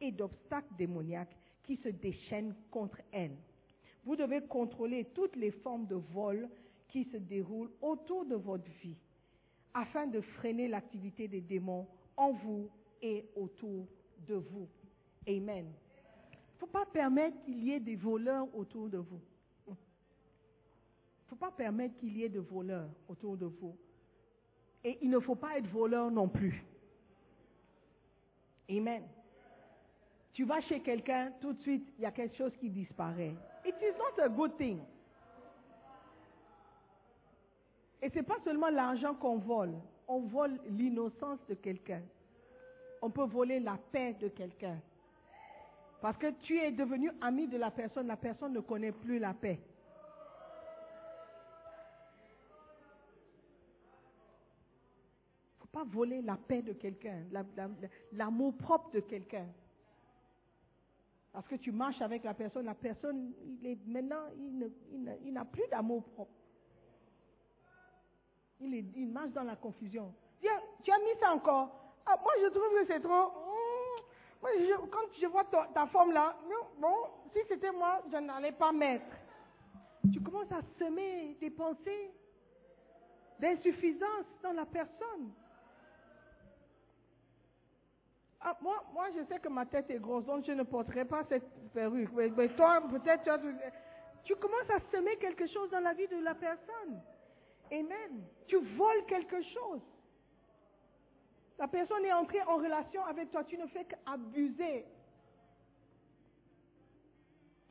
et d'obstacles démoniaques qui se déchaînent contre elle. Vous devez contrôler toutes les formes de vol qui se déroulent autour de votre vie afin de freiner l'activité des démons en vous et autour de vous. Amen. Il ne faut pas permettre qu'il y ait des voleurs autour de vous. Il ne faut pas permettre qu'il y ait des voleurs autour de vous. Et il ne faut pas être voleur non plus. Amen. Tu vas chez quelqu'un, tout de suite, il y a quelque chose qui disparaît. It is not a good thing. Et ce n'est pas seulement l'argent qu'on vole, on vole l'innocence de quelqu'un. on peut voler la paix de quelqu'un. Parce que tu es devenu ami de la personne, la personne ne connaît plus la paix. Pas voler la paix de quelqu'un, la- la- l'amour propre de quelqu'un. Parce que tu marches avec la personne, la personne, maintenant, il n'a plus d'amour propre. Il, marche dans la confusion. Tu as mis ça encore. Ah, moi, je trouve que c'est trop. Hmm. Moi, quand je vois ta, ta forme là, bon, si c'était moi, je n'allais pas mettre. Tu commences à semer des pensées d'insuffisance dans la personne. Ah, moi, moi, je sais que ma tête est grosse, donc je ne porterai pas cette perruque. Mais, toi, peut-être, tu, as- tu commences à semer quelque chose dans la vie de la personne. Amen. Tu voles quelque chose. La personne est entrée en relation avec toi, tu ne fais qu'abuser.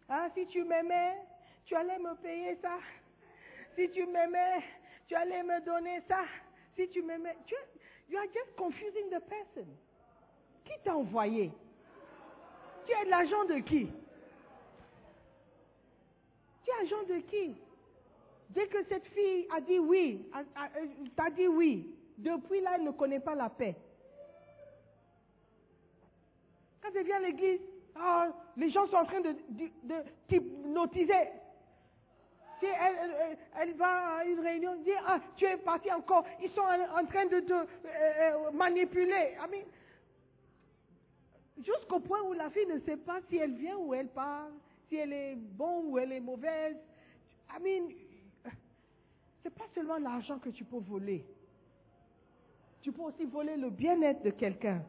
Ah, si tu m'aimais, tu allais me payer ça. Si tu m'aimais, tu allais me donner ça. Si tu m'aimais, tu, you are just confusing the person. Qui t'a envoyé? Tu es l'agent de qui? Tu es agent de qui? Dès que cette fille a dit oui, euh, t'a dit oui, depuis là, elle ne connaît pas la paix. Quand elle vient à l'église, ah, les gens sont en train de, t'hypnotiser. Si elle, va à une réunion, dit, ah, tu es parti encore, ils sont en, train de te euh, euh, manipuler. I Jusqu'au point où la fille ne sait pas si elle vient ou elle part, si elle est bonne ou elle est mauvaise. I mean, c'est pas seulement l'argent que tu peux voler. Tu peux aussi voler le bien-être de quelqu'un.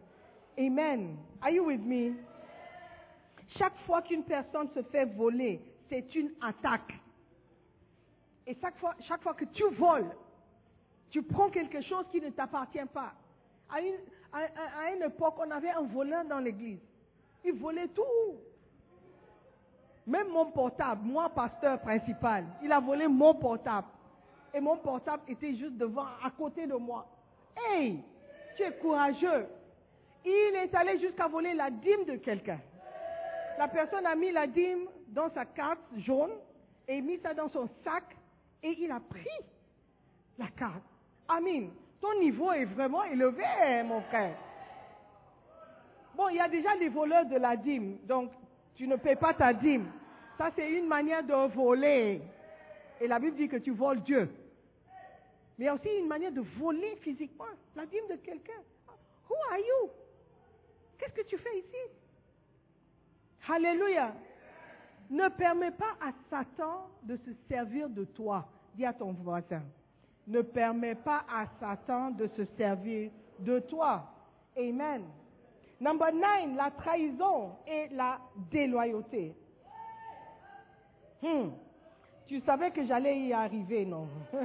Amen. Are you with me? Chaque fois qu'une personne se fait voler, c'est une attaque. Et chaque fois, chaque fois que tu voles, tu prends quelque chose qui ne t'appartient pas. À une, à- à- une époque, on avait un voleur dans l'église. Il volait tout. Même mon portable, moi, pasteur principal, il a volé mon portable. Et mon portable était juste devant, à côté de moi. Hey, tu es courageux. Il est allé jusqu'à voler la dîme de quelqu'un. La personne a mis la dîme dans sa carte jaune et mis ça dans son sac et il a pris la carte. Amin, ton niveau est vraiment élevé, mon frère. Bon, il y a déjà les voleurs de la dîme, donc tu ne paies pas ta dîme. Ça, c'est une manière de voler. Et la Bible dit que tu voles Dieu. Mais il y a aussi une manière de voler physiquement la dîme de quelqu'un. Who are you? Qu'est-ce que tu fais ici? Alléluia. Ne permets pas à Satan de se servir de toi. Dis à ton voisin. Ne permets pas à Satan de se servir de toi. Amen. Number nine, la trahison et la déloyauté. Hmm. Tu savais que j'allais y arriver, non?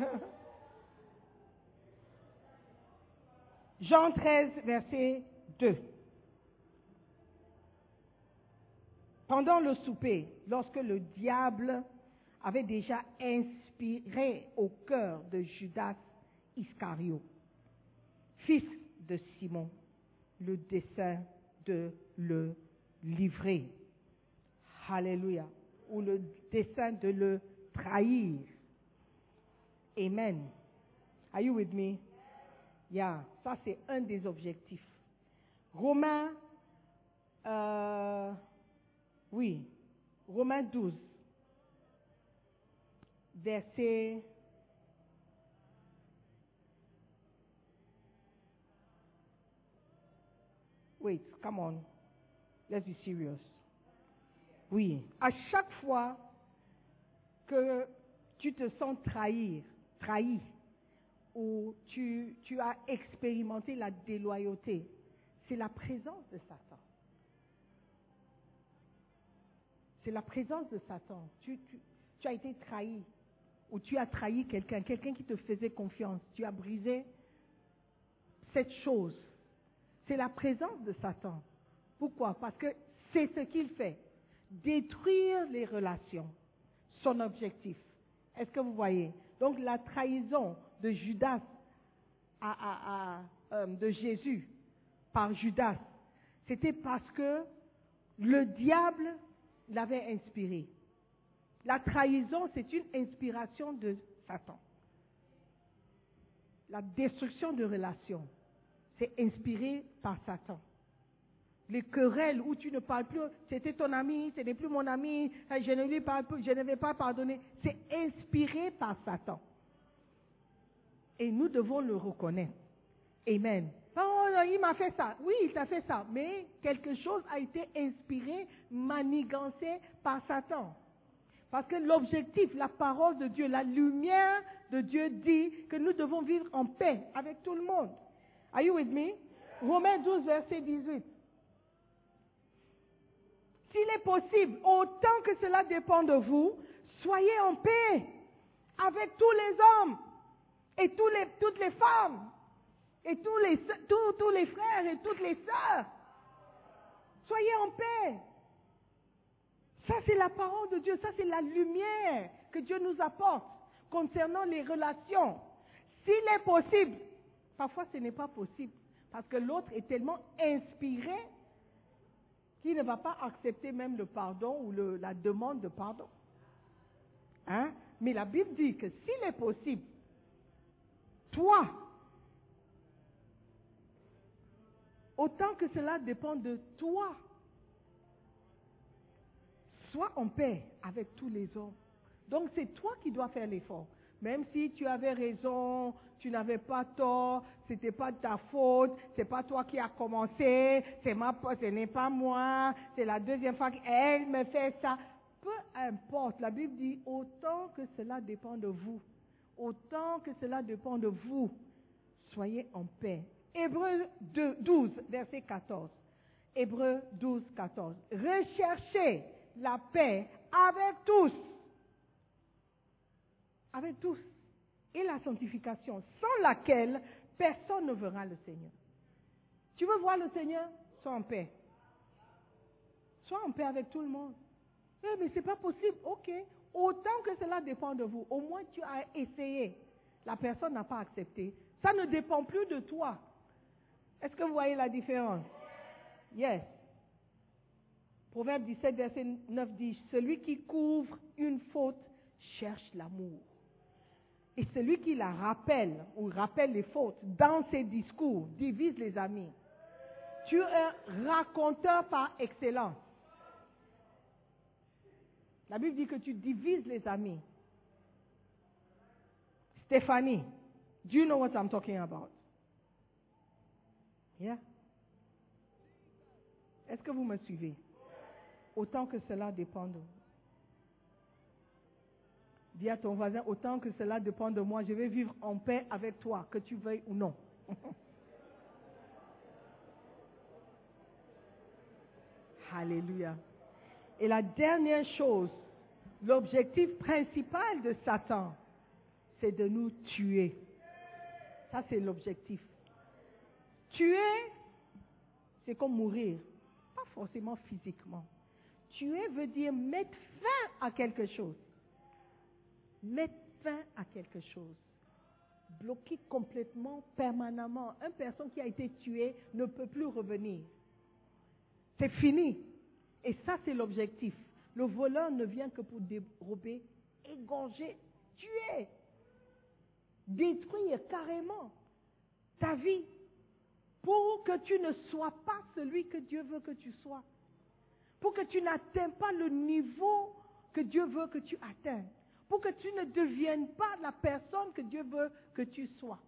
Jean 13, verset 2. Pendant le souper, lorsque le diable avait déjà inspiré au cœur de Judas Iscario, fils de Simon, le dessein de le livrer. Alléluia. Ou le dessein de le trahir. Amen. Are you with me? Yeah, ça c'est un des objectifs. Romains, euh, oui, Romains 12, verset Wait, come on. Let's be serious. Oui, à chaque fois que tu te sens trahir, trahi, ou tu, tu as expérimenté la déloyauté, c'est la présence de Satan. C'est la présence de Satan. Tu, tu- tu as été trahi, ou tu as trahi quelqu'un, quelqu'un qui te faisait confiance. Tu as brisé cette chose. C'est la présence de Satan. Pourquoi? Parce que c'est ce qu'il fait. Détruire les relations. Son objectif. Est-ce que vous voyez? Donc la trahison de Judas euh, de Jésus par Judas, c'était parce que le diable l'avait inspiré. La trahison, c'est une inspiration de Satan. La destruction de relations, c'est inspiré par Satan. Les querelles où tu ne parles plus, c'était ton ami, ce n'est plus mon ami, eh, je ne lui parle plus, je ne vais pas pardonner, c'est inspiré par Satan. Et nous devons le reconnaître. Amen. Oh, il m'a fait ça. Oui, il t'a fait ça. Mais quelque chose a été inspiré, manigancé par Satan. Parce que l'objectif, la parole de Dieu, la lumière de Dieu dit que nous devons vivre en paix avec tout le monde. Are you with me? Romains 12, verset 18. S'il est possible, autant que cela dépend de vous, soyez en paix avec tous les hommes et toutes les femmes et tous les, tous, tous les frères et toutes les sœurs. Soyez en paix. Ça, c'est la parole de Dieu. Ça, c'est la lumière que Dieu nous apporte concernant les relations. S'il est possible, parfois ce n'est pas possible, parce que l'autre est tellement inspiré qu'il ne va pas accepter même le pardon ou la demande de pardon. Hein? Mais la Bible dit que s'il est possible, toi, autant que cela dépend de toi, sois en paix avec tous les hommes. Donc c'est toi qui dois faire l'effort. Même si tu avais raison, tu n'avais pas tort, c'était pas ta faute, c'est pas toi qui as commencé, c'est ce n'est pas moi, c'est la deuxième fois qu'elle me fait ça. Peu importe, la Bible dit autant que cela dépend de vous, autant que cela dépend de vous, soyez en paix. Hébreu 2, 12, verset 14. Hébreu 12, 14. Recherchez la paix avec tous. Avec tous. Et la sanctification, sans laquelle personne ne verra le Seigneur. Tu veux voir le Seigneur? Sois en paix. Sois en paix avec tout le monde. Eh, mais c'est pas possible. Ok. Autant que cela dépend de vous, au moins tu as essayé. La personne n'a pas accepté. Ça ne dépend plus de toi. Est-ce que vous voyez la différence? Yes. Proverbe 17, verset 9 dit, Celui qui couvre une faute cherche l'amour. Et celui qui la rappelle ou rappelle les fautes dans ses discours divise les amis. Tu es un raconteur par excellence. La Bible dit que tu divises les amis. Stéphanie, do you know what I'm talking about? Yeah? Est-ce que vous me suivez? Autant que cela dépend de vous. Dis à ton voisin, autant que cela dépend de moi, je vais vivre en paix avec toi, que tu veuilles ou non. Alléluia. Et la dernière chose, l'objectif principal de Satan, c'est de nous tuer. Ça, c'est l'objectif. Tuer, c'est comme mourir. Pas forcément physiquement. Tuer veut dire mettre fin à quelque chose. Mettre fin à quelque chose. Bloquer complètement, permanemment. Une personne qui a été tuée ne peut plus revenir. C'est fini. Et ça, c'est l'objectif. Le voleur ne vient que pour dérober, égorger, tuer, détruire carrément ta vie pour que tu ne sois pas celui que Dieu veut que tu sois. Pour que tu n'atteignes pas le niveau que Dieu veut que tu atteignes. Pour que tu ne deviennes pas la personne que Dieu veut que tu sois.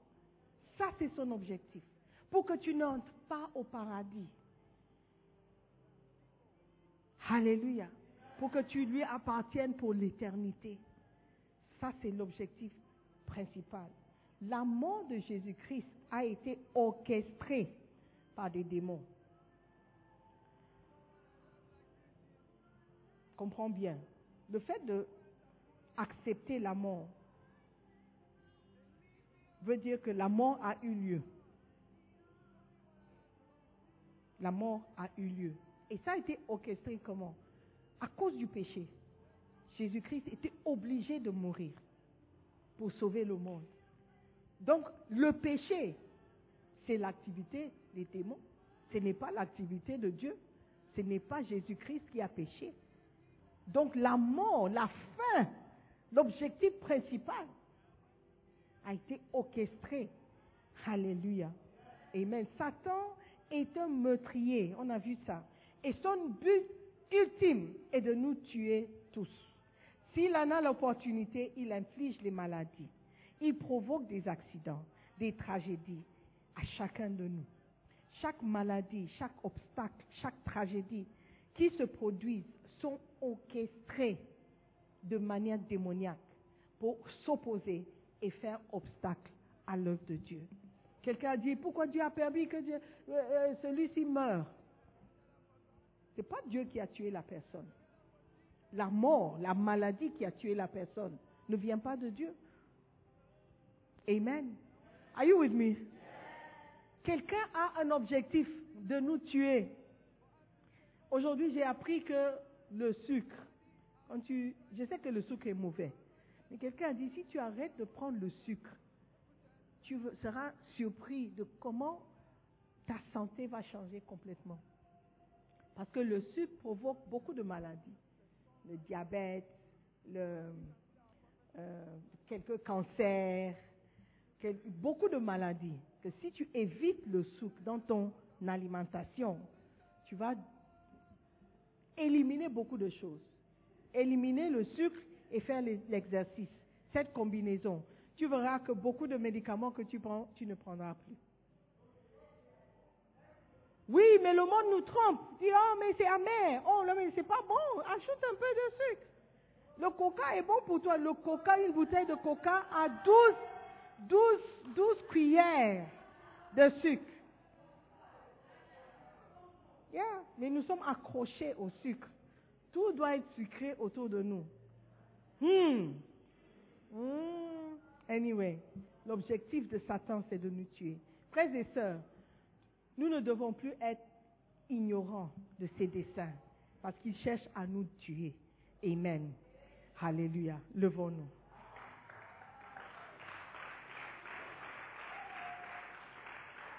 Ça, c'est son objectif. Pour que tu n'entres pas au paradis. Alléluia. Pour que tu lui appartiennes pour l'éternité. Ça, c'est l'objectif principal. La mort de Jésus-Christ a été orchestrée par des démons. Comprends bien. Le fait de accepter la mort veut dire que la mort a eu lieu. La mort a eu lieu. Et ça a été orchestré comment? À cause du péché. Jésus-Christ était obligé de mourir pour sauver le monde. Donc, le péché, c'est l'activité des démons. Ce n'est pas l'activité de Dieu. Ce n'est pas Jésus-Christ qui a péché. Donc la mort, la fin, l'objectif principal a été orchestré. Alléluia. Amen. Satan est un meurtrier, on a vu ça. Et son but ultime est de nous tuer tous. S'il en a l'opportunité, il inflige les maladies. Il provoque des accidents, des tragédies à chacun de nous. Chaque maladie, chaque obstacle, chaque tragédie qui se produisent sont orchestrées de manière démoniaque pour s'opposer et faire obstacle à l'œuvre de Dieu. Quelqu'un a dit, pourquoi Dieu a permis que euh, euh, celui-ci meure? Ce n'est pas Dieu qui a tué la personne. La mort, la maladie qui a tué la personne ne vient pas de Dieu. Amen. Are you with me? Quelqu'un a un objectif de nous tuer. Aujourd'hui, j'ai appris que le sucre, quand tu, je sais que le sucre est mauvais, mais quelqu'un a dit si tu arrêtes de prendre le sucre, tu seras surpris de comment ta santé va changer complètement. Parce que le sucre provoque beaucoup de maladies. Le diabète, le, euh, quelques cancers, beaucoup de maladies. Que si tu évites le sucre dans ton alimentation, tu vas éliminer beaucoup de choses. Éliminer le sucre et faire l'exercice. Cette combinaison, tu verras que beaucoup de médicaments que tu prends, tu ne prendras plus. Oui, mais le monde nous trompe. Dit, oh, mais c'est amer. Oh, non, mais c'est pas bon. Ajoute un peu de sucre. Le coca est bon pour toi. Le coca, une bouteille de coca a 12, 12, 12 cuillères de sucre. Yeah, mais nous sommes accrochés au sucre. Tout doit être sucré autour de nous. Hmm. Hmm. Anyway, l'objectif de Satan, c'est de nous tuer. Frères et sœurs, nous ne devons plus être ignorants de ses desseins parce qu'il cherche à nous tuer. Amen. Alléluia. Levons-nous.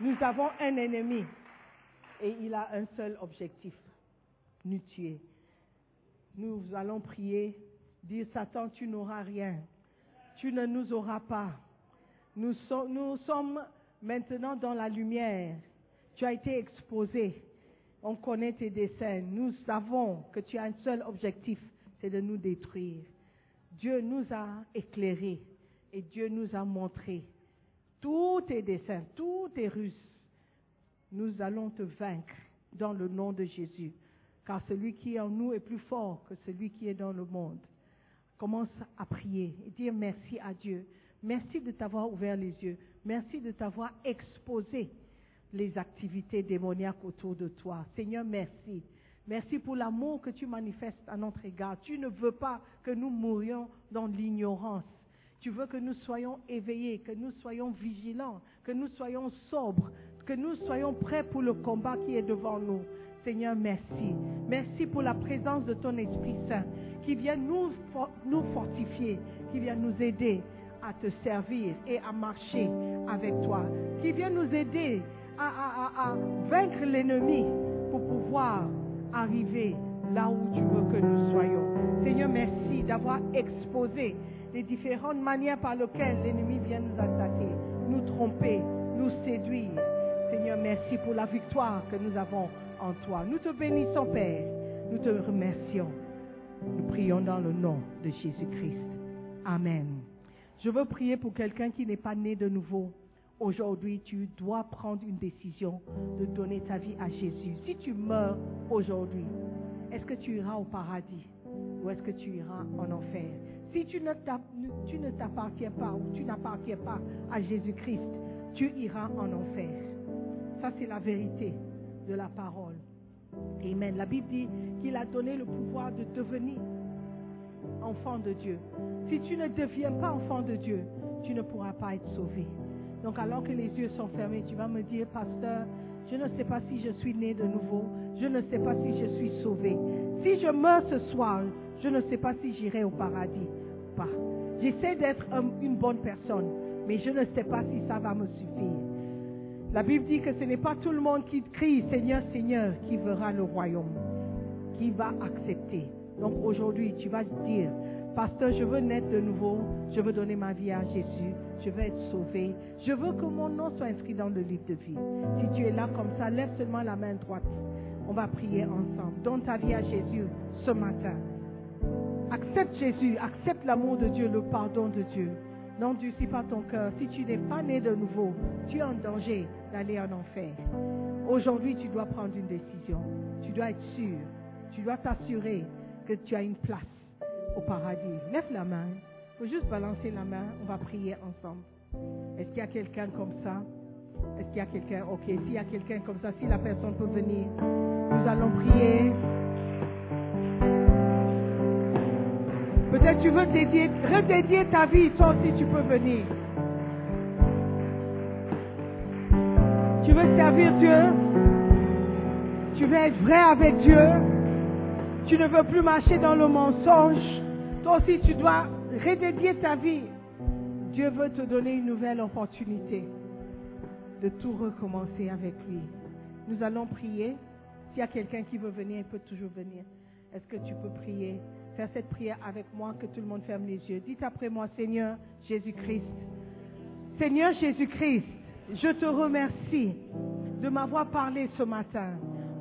Nous avons un ennemi et il a un seul objectif, nous tuer. Nous allons prier, dire Satan, tu n'auras rien. Tu ne nous auras pas. Nous, so- nous sommes maintenant dans la lumière. Tu as été exposé. On connaît tes desseins. Nous savons que tu as un seul objectif, c'est de nous détruire. Dieu nous a éclairés et Dieu nous a montré tous tes desseins, tous tes ruses. Nous allons te vaincre dans le nom de Jésus, car celui qui est en nous est plus fort que celui qui est dans le monde. Commence à prier et dire merci à Dieu. Merci de t'avoir ouvert les yeux. Merci de t'avoir exposé les activités démoniaques autour de toi. Seigneur, merci. Merci pour l'amour que tu manifestes à notre égard. Tu ne veux pas que nous mourions dans l'ignorance. Tu veux que nous soyons éveillés, que nous soyons vigilants, que nous soyons sobres, que nous soyons prêts pour le combat qui est devant nous. Seigneur, merci. Merci pour la présence de ton Esprit Saint qui vient nous, nous fortifier, qui vient nous aider à te servir et à marcher avec toi, qui vient nous aider à, à- à- à vaincre l'ennemi pour pouvoir arriver là où tu veux que nous soyons. Seigneur, merci d'avoir exposé les différentes manières par lesquelles l'ennemi vient nous attaquer, nous tromper, nous séduire. Seigneur, merci pour la victoire que nous avons en toi. Nous te bénissons, Père. Nous te remercions. Nous prions dans le nom de Jésus-Christ. Amen. Je veux prier pour quelqu'un qui n'est pas né de nouveau. Aujourd'hui, tu dois prendre une décision de donner ta vie à Jésus. Si tu meurs aujourd'hui, est-ce que tu iras au paradis ou est-ce que tu iras en enfer? Si tu ne t'appartiens pas ou tu n'appartiens pas à Jésus-Christ, tu iras en enfer. Ça, c'est la vérité de la parole. Amen. La Bible dit qu'il a donné le pouvoir de devenir enfant de Dieu. Si tu ne deviens pas enfant de Dieu, tu ne pourras pas être sauvé. Donc alors que les yeux sont fermés, tu vas me dire, pasteur, je ne sais pas si je suis né de nouveau, je ne sais pas si je suis sauvé. Si je meurs ce soir, je ne sais pas si j'irai au paradis ou pas. J'essaie d'être un- une bonne personne, mais je ne sais pas si ça va me suffire. La Bible dit que ce n'est pas tout le monde qui crie Seigneur, Seigneur qui verra le royaume, qui va accepter. Donc aujourd'hui, tu vas dire, Pasteur, je veux naître de nouveau, je veux donner ma vie à Jésus, je veux être sauvé, je veux que mon nom soit inscrit dans le livre de vie. Si tu es là comme ça, lève seulement la main droite. On va prier ensemble. Donne ta vie à Jésus ce matin. Accepte Jésus, accepte l'amour de Dieu, le pardon de Dieu. N'endurcis pas ton cœur. Si tu n'es pas né de nouveau, tu es en danger d'aller en enfer. Aujourd'hui, tu dois prendre une décision. Tu dois être sûr. Tu dois t'assurer que tu as une place au paradis. Lève la main. Il faut juste balancer la main. On va prier ensemble. Est-ce qu'il y a quelqu'un comme ça? Est-ce qu'il y a quelqu'un? Ok, s'il y a quelqu'un comme ça, si la personne peut venir, nous allons prier. Peut-être tu veux dédier, redédier ta vie, toi aussi tu peux venir. Tu veux servir Dieu? Tu veux être vrai avec Dieu? Tu ne veux plus marcher dans le mensonge? Toi aussi tu dois redédier ta vie. Dieu veut te donner une nouvelle opportunité de tout recommencer avec lui. Nous allons prier. S'il y a quelqu'un qui veut venir, il peut toujours venir. Est-ce que tu peux prier? Faire cette prière avec moi, que tout le monde ferme les yeux. Dites après moi, Seigneur Jésus-Christ. Seigneur Jésus-Christ, je te remercie de m'avoir parlé ce matin.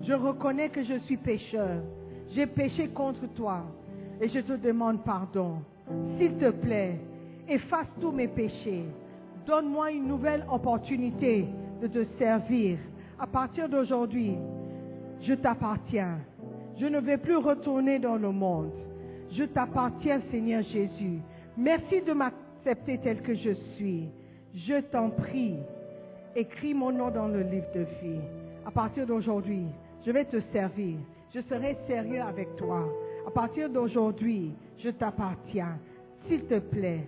Je reconnais que je suis pécheur. J'ai péché contre toi et je te demande pardon. S'il te plaît, efface tous mes péchés. Donne-moi une nouvelle opportunité de te servir. À partir d'aujourd'hui, je t'appartiens. Je ne vais plus retourner dans le monde. Je t'appartiens, Seigneur Jésus. Merci de m'accepter tel que je suis. Je t'en prie, écris mon nom dans le livre de vie. À partir d'aujourd'hui, je vais te servir. Je serai sérieux avec toi. À partir d'aujourd'hui, je t'appartiens. S'il te plaît,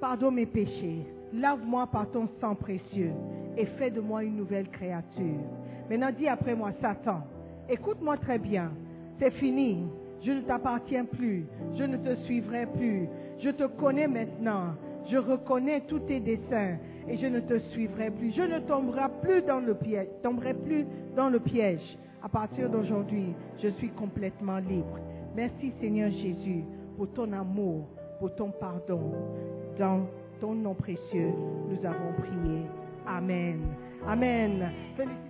pardonne mes péchés. Lave-moi par ton sang précieux et fais de moi une nouvelle créature. Maintenant, dis après moi, Satan, écoute-moi très bien. C'est fini. Je ne t'appartiens plus. Je ne te suivrai plus. Je te connais maintenant. Je reconnais tous tes desseins et je ne te suivrai plus. Je ne tomberai plus dans le piège. Tomberai plus dans le piège. À partir d'aujourd'hui, je suis complètement libre. Merci Seigneur Jésus pour ton amour, pour ton pardon. Dans ton nom précieux, nous avons prié. Amen. Amen. Félicitations.